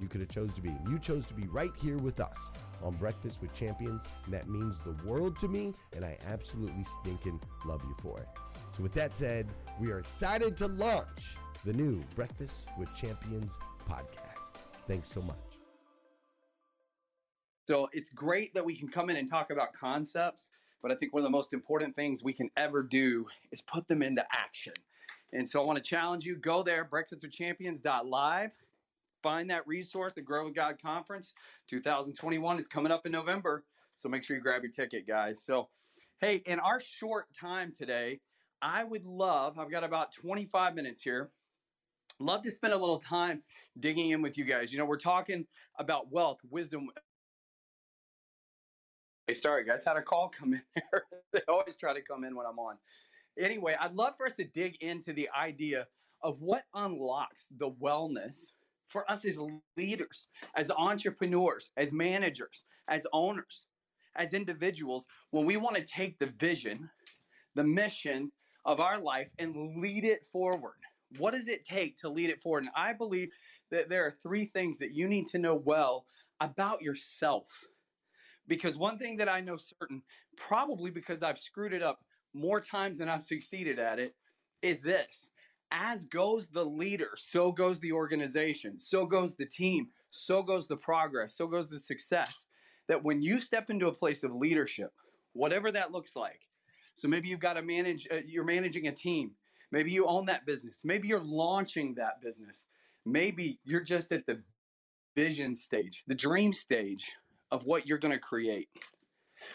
you could have chose to be. You chose to be right here with us on Breakfast with Champions, and that means the world to me, and I absolutely stinking love you for it. So with that said, we are excited to launch the new Breakfast with Champions podcast. Thanks so much. So it's great that we can come in and talk about concepts, but I think one of the most important things we can ever do is put them into action. And so I want to challenge you go there, breakfastwithchampions.live find that resource, the Grow with God Conference 2021 is coming up in November. So make sure you grab your ticket, guys. So, hey, in our short time today, I would love, I've got about 25 minutes here. Love to spend a little time digging in with you guys. You know, we're talking about wealth, wisdom. Hey, sorry, guys, had a call come in there. they always try to come in when I'm on. Anyway, I'd love for us to dig into the idea of what unlocks the wellness for us as leaders, as entrepreneurs, as managers, as owners, as individuals, when we want to take the vision, the mission of our life and lead it forward. What does it take to lead it forward? And I believe that there are three things that you need to know well about yourself. Because one thing that I know certain, probably because I've screwed it up more times than I've succeeded at it, is this as goes the leader, so goes the organization, so goes the team, so goes the progress, so goes the success. That when you step into a place of leadership, whatever that looks like, so maybe you've got to manage, uh, you're managing a team, maybe you own that business, maybe you're launching that business, maybe you're just at the vision stage, the dream stage of what you're going to create.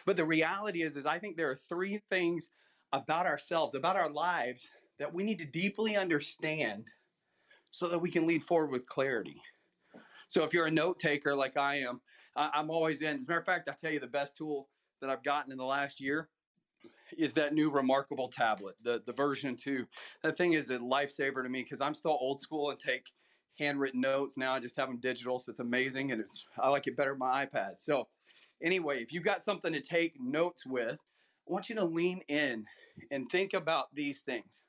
But the reality is, is I think there are three things about ourselves, about our lives that we need to deeply understand so that we can lead forward with clarity. So if you're a note taker like I am, I'm always in. As a matter of fact, I tell you the best tool that I've gotten in the last year is that new reMarkable tablet, the, the version two. That thing is a lifesaver to me because I'm still old school and take handwritten notes. Now I just have them digital, so it's amazing and it's I like it better than my iPad. So anyway, if you've got something to take notes with, I want you to lean in and think about these things.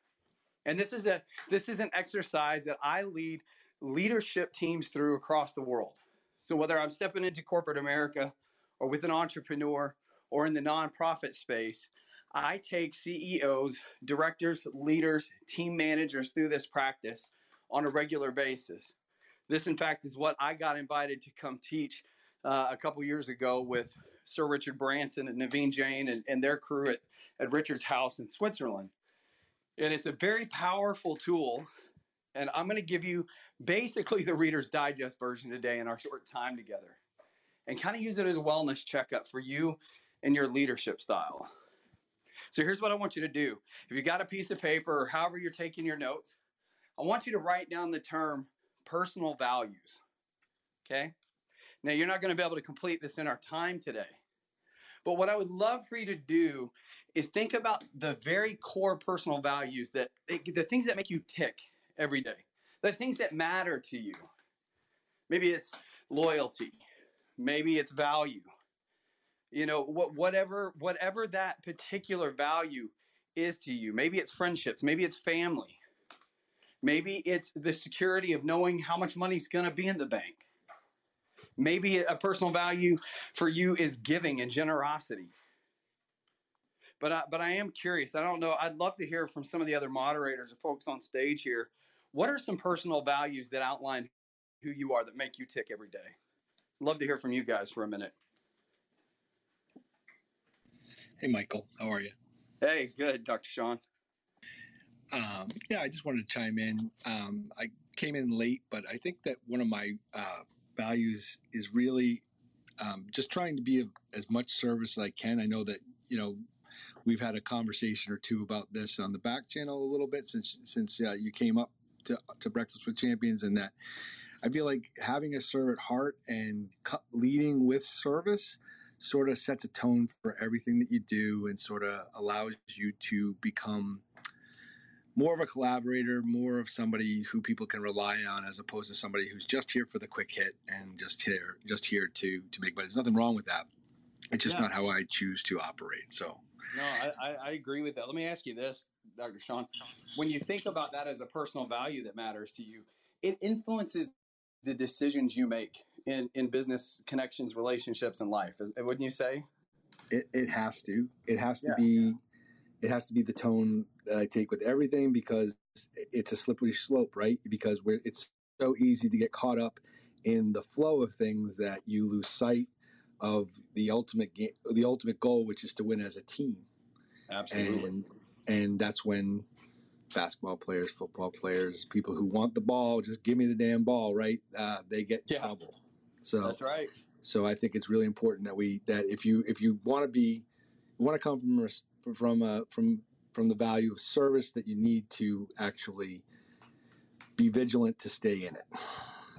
And this is a this is an exercise that I lead leadership teams through across the world. So whether I'm stepping into corporate America or with an entrepreneur or in the nonprofit space, I take CEOs, directors, leaders, team managers through this practice on a regular basis. This, in fact, is what I got invited to come teach uh, a couple years ago with Sir Richard Branson and Naveen Jain and, and their crew at, at Richard's house in Switzerland. And it's a very powerful tool. And I'm going to give you basically the Reader's Digest version today in our short time together and kind of use it as a wellness checkup for you and your leadership style. So here's what I want you to do. If you got a piece of paper or however you're taking your notes, I want you to write down the term personal values. Okay? Now, you're not going to be able to complete this in our time today. But what I would love for you to do is think about the very core personal values that the things that make you tick every day, the things that matter to you. Maybe it's loyalty, maybe it's value. You know, what, whatever whatever that particular value is to you. Maybe it's friendships, maybe it's family. Maybe it's the security of knowing how much money's going to be in the bank. Maybe a personal value for you is giving and generosity. But I, but I am curious. I don't know. I'd love to hear from some of the other moderators or folks on stage here. What are some personal values that outline who you are that make you tick every day? Love to hear from you guys for a minute. Hey, Michael. How are you? Hey, good, Dr. Sean. Um, yeah, I just wanted to chime in. Um, I came in late, but I think that one of my uh, values is really um, just trying to be of as much service as I can. I know that you know we've had a conversation or two about this on the back channel a little bit since since uh, you came up to, to Breakfast with Champions, and that I feel like having a servant heart and leading with service sort of sets a tone for everything that you do and sort of allows you to become more of a collaborator, more of somebody who people can rely on, as opposed to somebody who's just here for the quick hit and just here, just here to to make. But there's nothing wrong with that. It's just yeah. not how I choose to operate. So. No, I, I agree with that. Let me ask you this, Dr. Sean. When you think about that as a personal value that matters to you, it influences the decisions you make in, in business connections, relationships, and life. Wouldn't you say? It, it has to. It has to yeah. be it has to be the tone that I take with everything because it's a slippery slope, right? Because we're, it's so easy to get caught up in the flow of things that you lose sight of the ultimate game, the ultimate goal, which is to win as a team. Absolutely. And, and that's when basketball players, football players, people who want the ball, just give me the damn ball, right? Uh, they get in yeah. trouble. So that's right. So I think it's really important that we that if you if you want to be want to come from from uh, from from the value of service that you need to actually be vigilant to stay in it.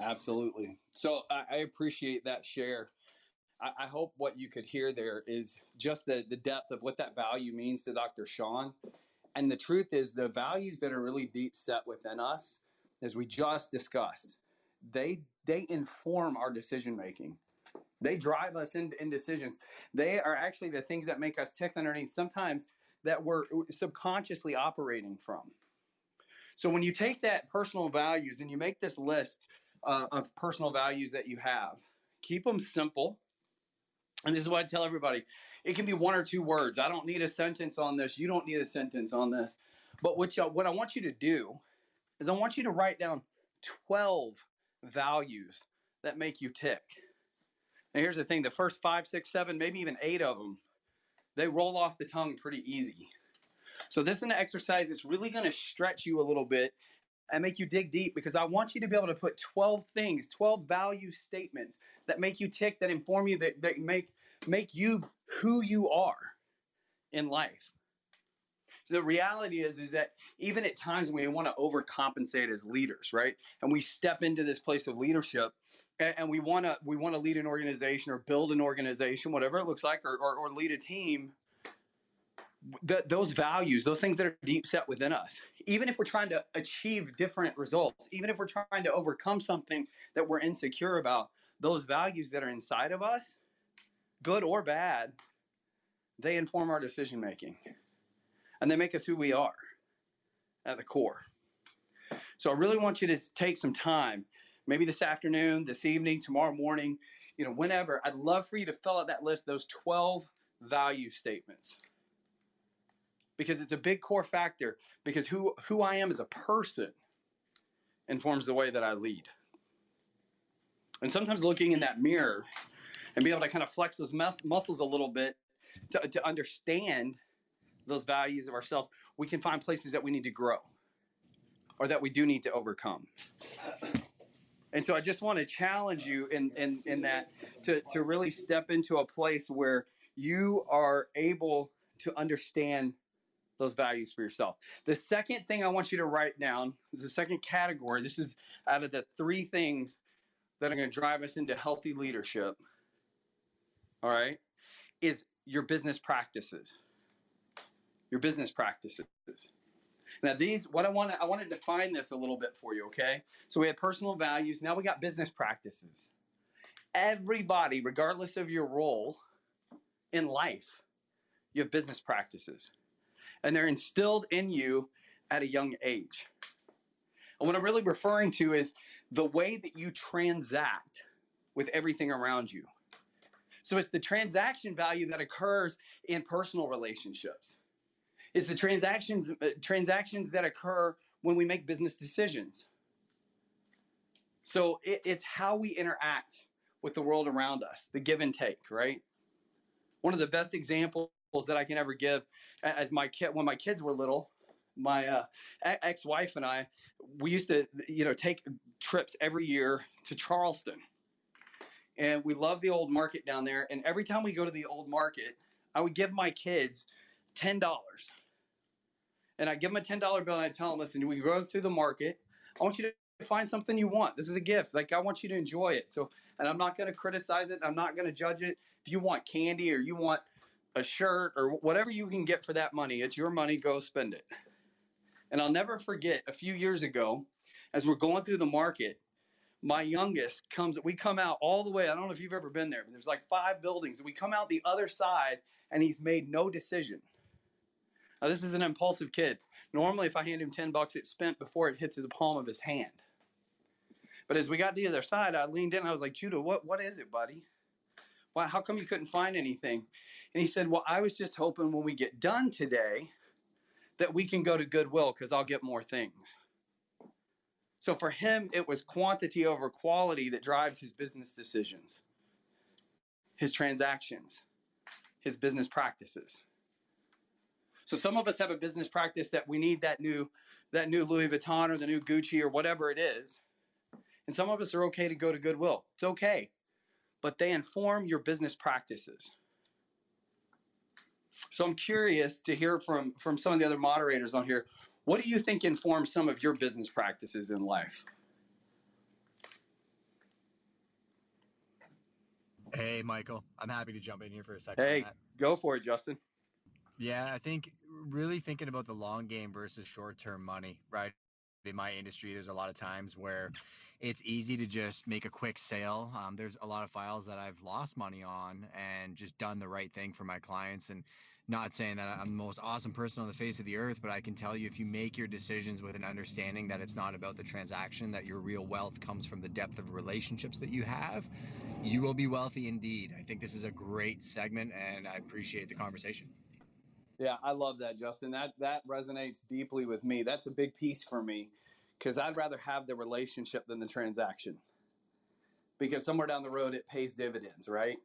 Absolutely. So I, I appreciate that share. I, I, hope what you could hear there is just the, the depth of what that value means to Dr. Sean. And the truth is, the values that are really deep set within us, as we just discussed, they they inform our decision making. They drive us into in decisions. They are actually the things that make us tick underneath sometimes that we're subconsciously operating from. So when you take that personal values and you make this list uh, of personal values that you have, keep them simple. And this is what I tell everybody it can be one or two words. I don't need a sentence on this. You don't need a sentence on this. But what, what I want you to do is I want you to write down 12 values that make you tick. And here's the thing the first five, six, seven, maybe even eight of them, they roll off the tongue pretty easy. So, this is an exercise that's really going to stretch you a little bit and make you dig deep because I want you to be able to put 12 things, 12 value statements that make you tick, that inform you, that, that make, make you who you are in life. So the reality is, is that even at times we want to overcompensate as leaders, right? And we step into this place of leadership, and, and we want to we want to lead an organization or build an organization, whatever it looks like, or or, or lead a team. The, those values, those things that are deep set within us, even if we're trying to achieve different results, even if we're trying to overcome something that we're insecure about, those values that are inside of us, good or bad, they inform our decision making and they make us who we are at the core. So I really want you to take some time, maybe this afternoon, this evening, tomorrow morning, you know, whenever. I'd love for you to fill out that list, those 12 value statements. Because it's a big core factor, because who, who I am as a person informs the way that I lead. And sometimes looking in that mirror and be able to kind of flex those mus- muscles a little bit to, to understand those values of ourselves, we can find places that we need to grow or that we do need to overcome. And so I just want to challenge you in, in, in that to, to really step into a place where you are able to understand those values for yourself. The second thing I want you to write down is the second category. This is out of the three things that are going to drive us into healthy leadership. All right, is your business practices your business practices. Now these, what I want to, I want to define this a little bit for you, okay? So we had personal values. Now we got business practices. Everybody, regardless of your role in life, you have business practices, and they're instilled in you at a young age. And what I'm really referring to is the way that you transact with everything around you. So it's the transaction value that occurs in personal relationships is the transactions uh, transactions that occur when we make business decisions. So it, it's how we interact with the world around us, the give and take, right? One of the best examples that I can ever give, as my kid when my kids were little, my uh, ex-wife and I, we used to, you know, take trips every year to Charleston, and we love the old market down there. And every time we go to the old market, I would give my kids ten dollars and I give them a ten dollar bill and I tell them, listen, we go through the market. I want you to find something you want. This is a gift. Like I want you to enjoy it. So, and I'm not going to criticize it. I'm not going to judge it. If you want candy or you want a shirt or whatever you can get for that money, it's your money. Go spend it. And I'll never forget a few years ago, as we're going through the market, my youngest comes. We come out all the way. I don't know if you've ever been there, but there's like five buildings, and we come out the other side, and he's made no decision. Now, this is an impulsive kid. Normally, if I hand him 10 bucks, it's spent before it hits the palm of his hand. But as we got to the other side, I leaned in. I was like, Judah, what, what is it, buddy? Why, how come you couldn't find anything? And he said, Well, I was just hoping when we get done today that we can go to Goodwill because I'll get more things. So for him, it was quantity over quality that drives his business decisions, his transactions, his business practices. So some of us have a business practice that we need that new that new Louis Vuitton or the new Gucci or whatever it is. And some of us are okay to go to Goodwill. It's okay. But they inform your business practices. So I'm curious to hear from from some of the other moderators on here. What do you think informs some of your business practices in life? Hey, Michael. I'm happy to jump in here for a second. Hey, go for it, Justin. Yeah, I think really thinking about the long game versus short term money, right? In my industry, there's a lot of times where it's easy to just make a quick sale. Um, there's a lot of files that I've lost money on and just done the right thing for my clients. And not saying that I'm the most awesome person on the face of the earth, but I can tell you if you make your decisions with an understanding that it's not about the transaction, that your real wealth comes from the depth of relationships that you have, you will be wealthy indeed. I think this is a great segment and I appreciate the conversation. Yeah, I love that, Justin. That that resonates deeply with me. That's a big piece for me because I'd rather have the relationship than the transaction. Because somewhere down the road, it pays dividends, right?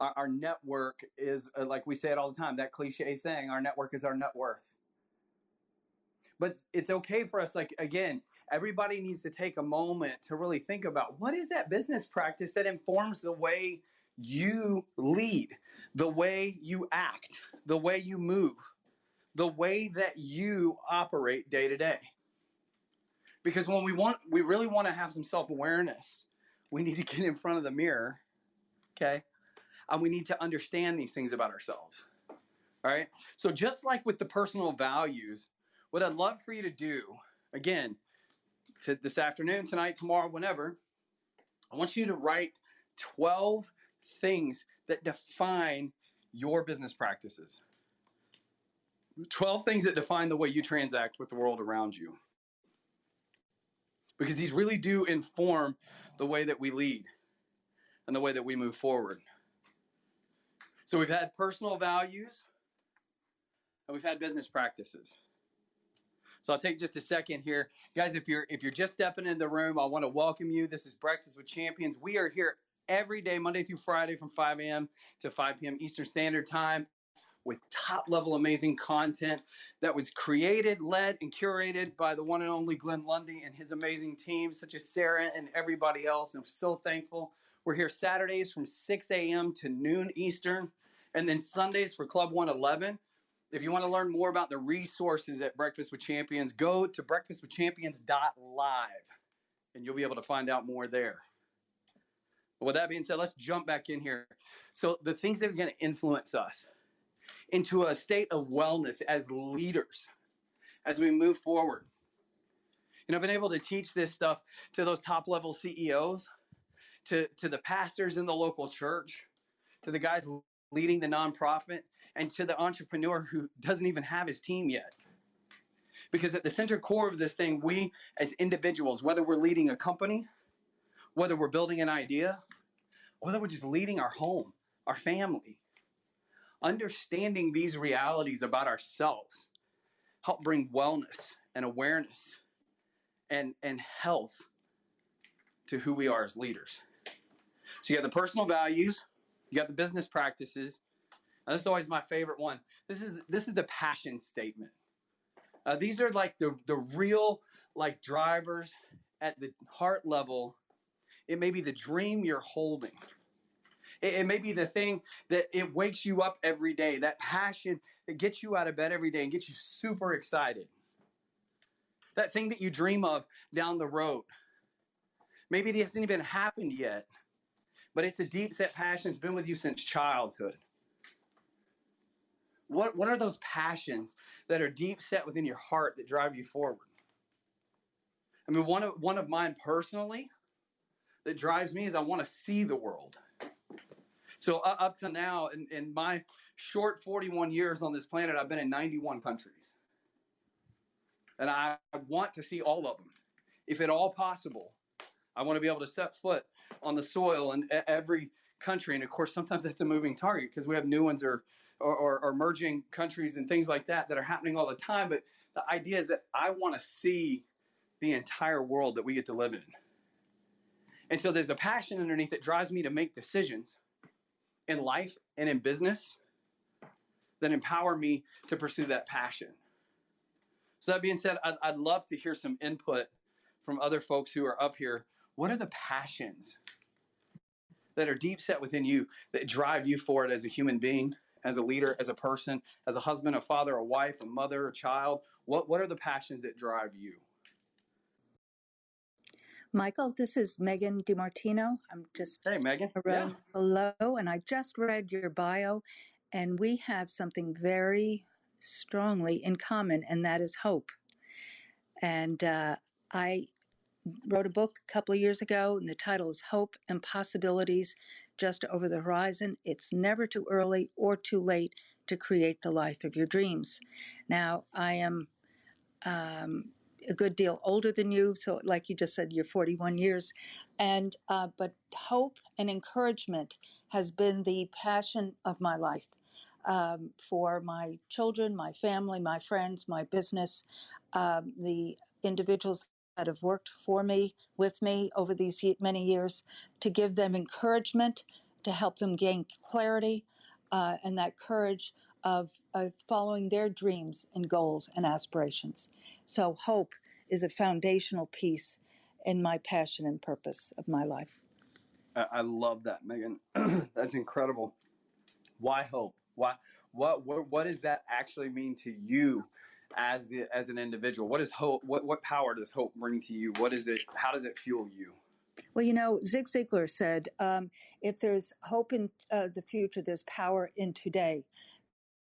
Our, our network is, uh, like we say it all the time, that cliche saying, our network is our net worth. But it's okay for us, like, again, everybody needs to take a moment to really think about what is that business practice that informs the way you lead, the way you act, the way you move, the way that you operate day to day. Because when we want, we really want to have some self awareness, we need to get in front of the mirror, okay? And we need to understand these things about ourselves. All right. So, just like with the personal values, what I'd love for you to do, again, to this afternoon, tonight, tomorrow, whenever, I want you to write 12 things that define your business practices. 12 things that define the way you transact with the world around you. Because these really do inform the way that we lead and the way that we move forward. So we've had personal values and we've had business practices. So I'll take just a second here. Guys, if you're if you're just stepping in the room, I want to welcome you. This is Breakfast with Champions. We are here every day, Monday through Friday from 5 a.m. to 5 p.m. Eastern Standard Time with top level amazing content that was created, led, and curated by the one and only Glenn Lundy and his amazing team, such as Sarah and everybody else. I'm so thankful. We're here Saturdays from 6 a.m. to noon Eastern, and then Sundays for Club 111. If you want to learn more about the resources at Breakfast with Champions, go to breakfastwithchampions.live and you'll be able to find out more there. With that being said, let's jump back in here. So, the things that are going to influence us into a state of wellness as leaders as we move forward. And I've been able to teach this stuff to those top level CEOs, to, to the pastors in the local church, to the guys leading the nonprofit, and to the entrepreneur who doesn't even have his team yet. Because at the center core of this thing, we as individuals, whether we're leading a company, whether we're building an idea, whether we're just leading our home, our family, understanding these realities about ourselves help bring wellness and awareness and, and health to who we are as leaders. So you have the personal values, you got the business practices. And this is always my favorite one. This is this is the passion statement. Uh, these are like the the real like drivers at the heart level. It may be the dream you're holding. It, it may be the thing that it wakes you up every day. That passion that gets you out of bed every day and gets you super excited. That thing that you dream of down the road. Maybe it hasn't even happened yet, but it's a deep set passion. It's been with you since childhood. What, what are those passions that are deep set within your heart that drive you forward? I mean, one of, one of mine personally that drives me is I want to see the world. So uh, up to now, in, in my short 41 years on this planet, I've been in 91 countries. And I want to see all of them, if at all possible. I want to be able to set foot on the soil in every country. And of course, sometimes that's a moving target because we have new ones or, or, or, or merging countries and things like that that are happening all the time. But the idea is that I want to see the entire world that we get to live in. And so there's a passion underneath that drives me to make decisions in life and in business that empower me to pursue that passion. So, that being said, I'd, I'd love to hear some input from other folks who are up here. What are the passions that are deep set within you that drive you forward as a human being, as a leader, as a person, as a husband, a father, a wife, a mother, a child? What, what are the passions that drive you? Michael, this is Megan DiMartino. I'm just Hey, Megan. Yeah. Hello, and I just read your bio, and we have something very strongly in common, and that is hope. And uh, I wrote a book a couple of years ago, and the title is Hope and Possibilities Just Over the Horizon. It's never too early or too late to create the life of your dreams. Now, I am um, a good deal older than you, so like you just said, you're 41 years, and uh, but hope and encouragement has been the passion of my life. Um, for my children, my family, my friends, my business, um, the individuals that have worked for me, with me over these many years, to give them encouragement, to help them gain clarity, uh, and that courage of, of following their dreams and goals and aspirations. So, hope is a foundational piece in my passion and purpose of my life. I love that, Megan. That's incredible. Why hope? Why? What, what? What does that actually mean to you as the as an individual? What is hope? What what power does hope bring to you? What is it? How does it fuel you? Well, you know, Zig Ziglar said, um, "If there's hope in uh, the future, there's power in today."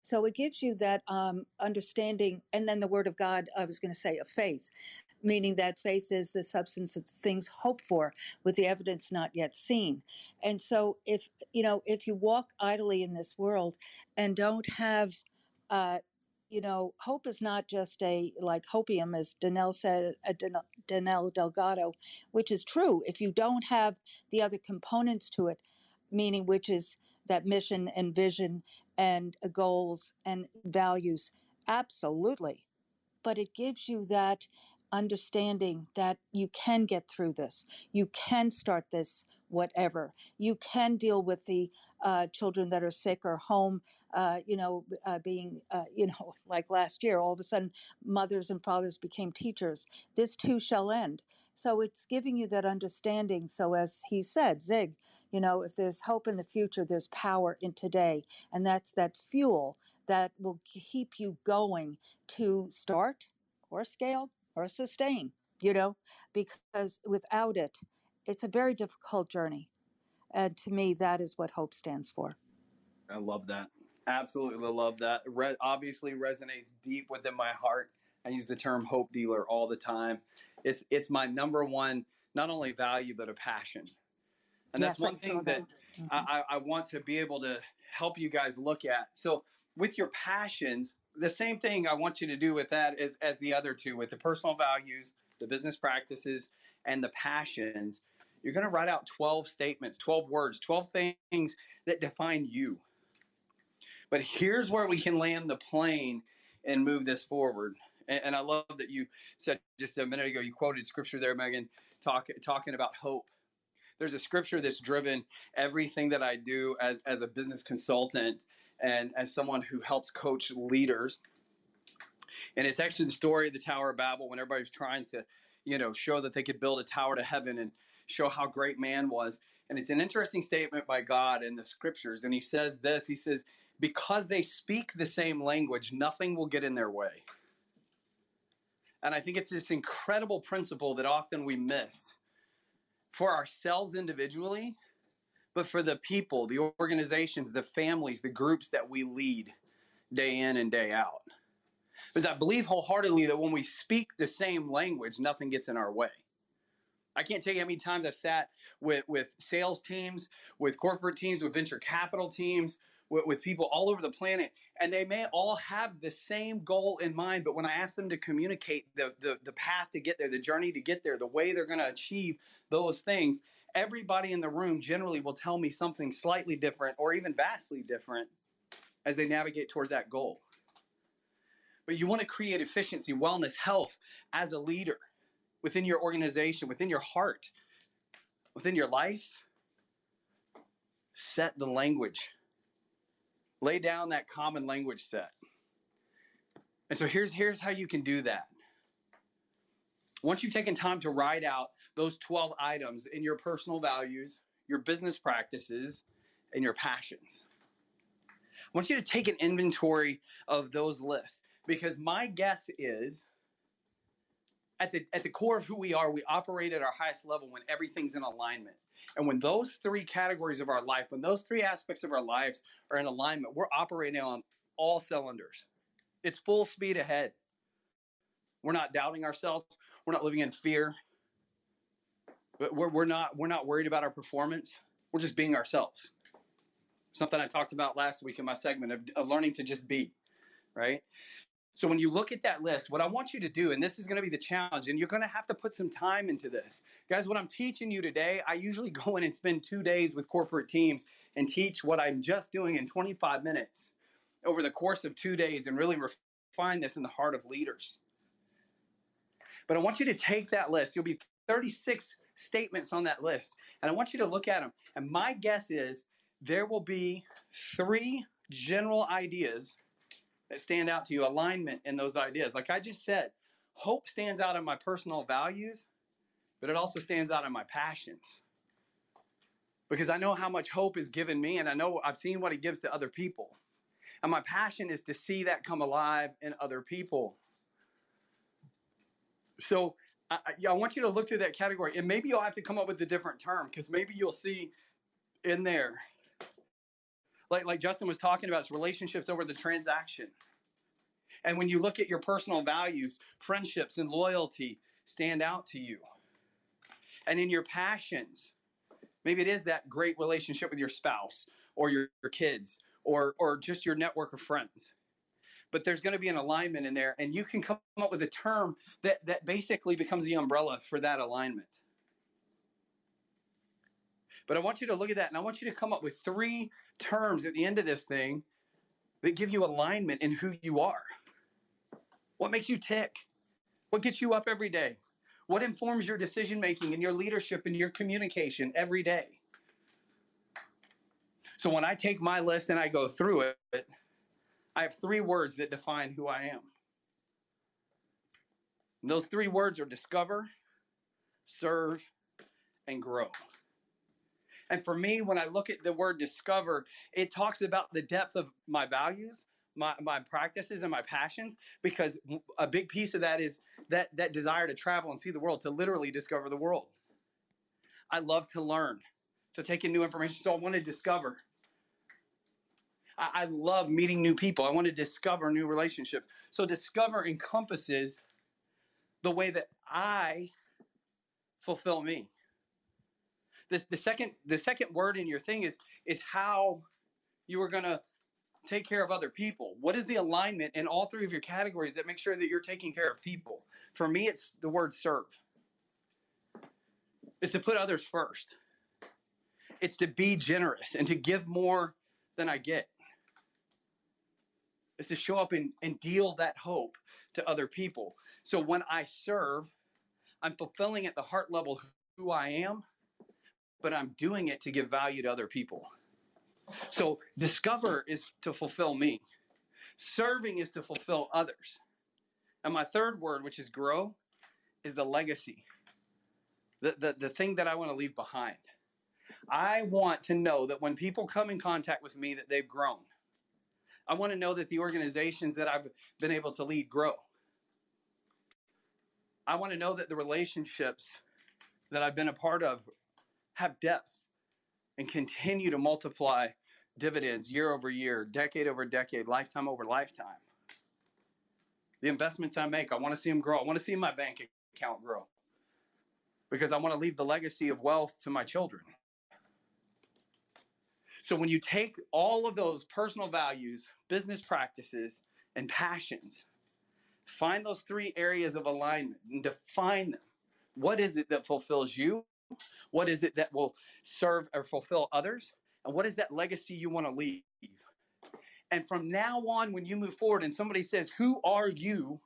So it gives you that um, understanding, and then the Word of God. I was going to say of faith, meaning that faith is the substance of things hoped for, with the evidence not yet seen. And so, if you know, if you walk idly in this world and don't have uh, you know, hope is not just a like hopium, as Danelle said, uh, Danelle Delgado, which is true. If you don't have the other components to it, meaning which is that mission and vision and uh, goals and values, absolutely. But it gives you that understanding that you can get through this. You can start this, whatever. You can deal with the uh, children that are sick or home, uh, you know, uh, being, uh, you know, like last year, all of a sudden mothers and fathers became teachers. This too shall end. So it's giving you that understanding. So, as he said, Zig, you know, if there's hope in the future, there's power in today. And that's that fuel that will keep you going to start or scale or sustain, you know, because without it, it's a very difficult journey. And to me, that is what hope stands for. I love that. Absolutely love that. Re- obviously resonates deep within my heart. I use the term hope dealer all the time. It's it's my number one, not only value but a passion. And that's yes, one thing that, mm-hmm. I, I want to be able to help you guys look at. So with your passions, the same thing I want you to do with that as as the other two, with the personal values, the business practices, and the passions you're going to write out 12 statements, 12 words, 12 things that define you. But here's where we can land the plane and move this forward. And, and I love that you said just a minute ago, you quoted scripture there, Megan, talk, talking about hope. There's a scripture that's driven everything that I do as, as a business consultant and as someone who helps coach leaders. And it's actually the story of the Tower of Babel when everybody's trying to, you know, show that they could build a tower to heaven. And show how great man was. And it's an interesting statement by God in the scriptures. And he says this He says, Because they speak the same language, nothing will get in their way. And I think it's this incredible principle that often we miss for ourselves individually, but for the people, the organizations, the families, the groups that we lead day in and day out. Because I believe wholeheartedly that when we speak the same language, nothing gets in our way. I can't tell you how many times I've sat with, with sales teams, with corporate teams, with venture capital teams, with, with people all over the planet, and they may all have the same goal in mind. But when I ask them to communicate the, the, the path to get there, the journey to get there, the way they're going to achieve those things, everybody in the room generally will tell me something slightly different or even vastly different as they navigate towards that goal. But you want to create efficiency, wellness, health as a leader within your organization, within your heart, within your life, set the language. Lay down that common language set. And so here's here's how you can do that. Once you've taken time to write out those 12 items in your personal values, your business practices, and your passions. I want you to take an inventory of those lists because my guess is at the at the core of who we are, we operate at our highest level when everything's in alignment. And when those three categories of our life, when those three aspects of our lives are in alignment, we're operating on all cylinders. It's full speed ahead. We're not doubting ourselves. We're not living in fear. We're, we're not we're not worried about our performance. We're just being ourselves. Something I talked about last week in my segment of, of learning to just be, right? So when you look at that list, what I want you to do, and this is going to be the challenge, and you're going to have to put some time into this. Guys, what I'm teaching you today, I usually go in and spend two days with corporate teams and teach what I'm just doing in 25 minutes over the course of two days and really refine this in the heart of leaders. But I want you to take that list. You'll be 36 statements on that list. And I want you to look at them. And my guess is there will be three general ideas that stand out to you, alignment in those ideas. Like I just said, hope stands out in my personal values, but it also stands out in my passions. Because I know how much hope is given me, and I know I've seen what it gives to other people. And my passion is to see that come alive in other people. So I, yeah, I want you to look through that category, and maybe you'll have to come up with a different term because maybe you'll see in there, like like Justin was talking about, it's relationships over the transaction. And when you look at your personal values, friendships and loyalty stand out to you. And in your passions, maybe it is that great relationship with your spouse or your, your kids or or just your network of friends but there's going to be an alignment in there and you can come up with a term that that basically becomes the umbrella for that alignment but i want you to look at that and i want you to come up with three terms at the end of this thing that give you alignment in who you are what makes you tick what gets you up every day what informs your decision making and your leadership and your communication every day so when i take my list and i go through it I have three words that define who I am. And those three words are discover, serve, and grow. And for me, when I look at the word discover, it talks about the depth of my values, my, my practices, and my passions, because a big piece of that is that, that desire to travel and see the world, to literally discover the world. I love to learn, to take in new information. So I want to discover. I, I love meeting new people. I want to discover new relationships. So discover encompasses the way that I fulfill me. The, the second the second word in your thing is is how you are going to take care of other people. What is the alignment in all three of your categories that make sure that you're taking care of people? For me, it's the word serve. It's to put others first. It's to be generous and to give more than I get It's to show up and, and deal that hope to other people. So when I serve, I'm fulfilling at the heart level who I am, but I'm doing it to give value to other people. So discover is to fulfill me. Serving is to fulfill others. And my third word, which is grow, is the legacy. The, the, the thing that I want to leave behind. I want to know that when people come in contact with me that they've grown I want to know that the organizations that I've been able to lead grow. I want to know that the relationships that I've been a part of have depth and continue to multiply dividends year over year, decade over decade, lifetime over lifetime. The investments I make, I want to see them grow. I want to see my bank account grow because I want to leave the legacy of wealth to my children. So when you take all of those personal values, business practices, and passions, find those three areas of alignment and define them. What is it that fulfills you? What is it that will serve or fulfill others? And what is that legacy you want to leave? And from now on, when you move forward and somebody says, Who are you?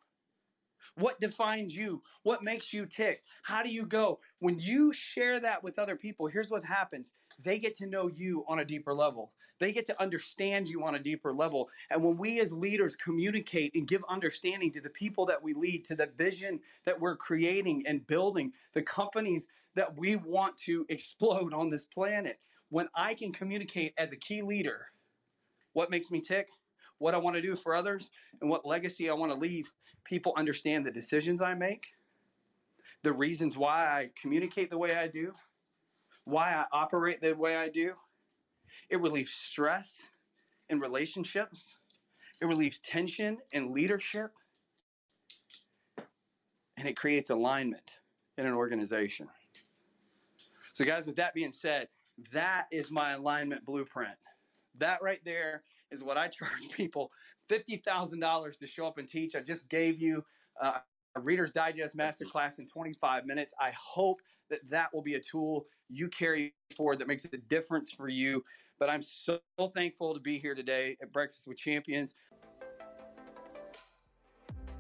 What defines you? What makes you tick? How do you go? When you share that with other people, here's what happens they get to know you on a deeper level. They get to understand you on a deeper level. And when we as leaders communicate and give understanding to the people that we lead, to the vision that we're creating and building, the companies that we want to explode on this planet, when I can communicate as a key leader what makes me tick, what I want to do for others, and what legacy I want to leave, people understand the decisions I make, the reasons why I communicate the way I do, why I operate the way I do. It relieves stress in relationships, it relieves tension in leadership, and it creates alignment in an organization. So, guys, with that being said, that is my alignment blueprint. That right there is what I charge people $50,000 to show up and teach. I just gave you uh, a Reader's Digest masterclass in 25 minutes. I hope that that will be a tool you carry forward that makes a difference for you. But I'm so thankful to be here today at Breakfast with Champions.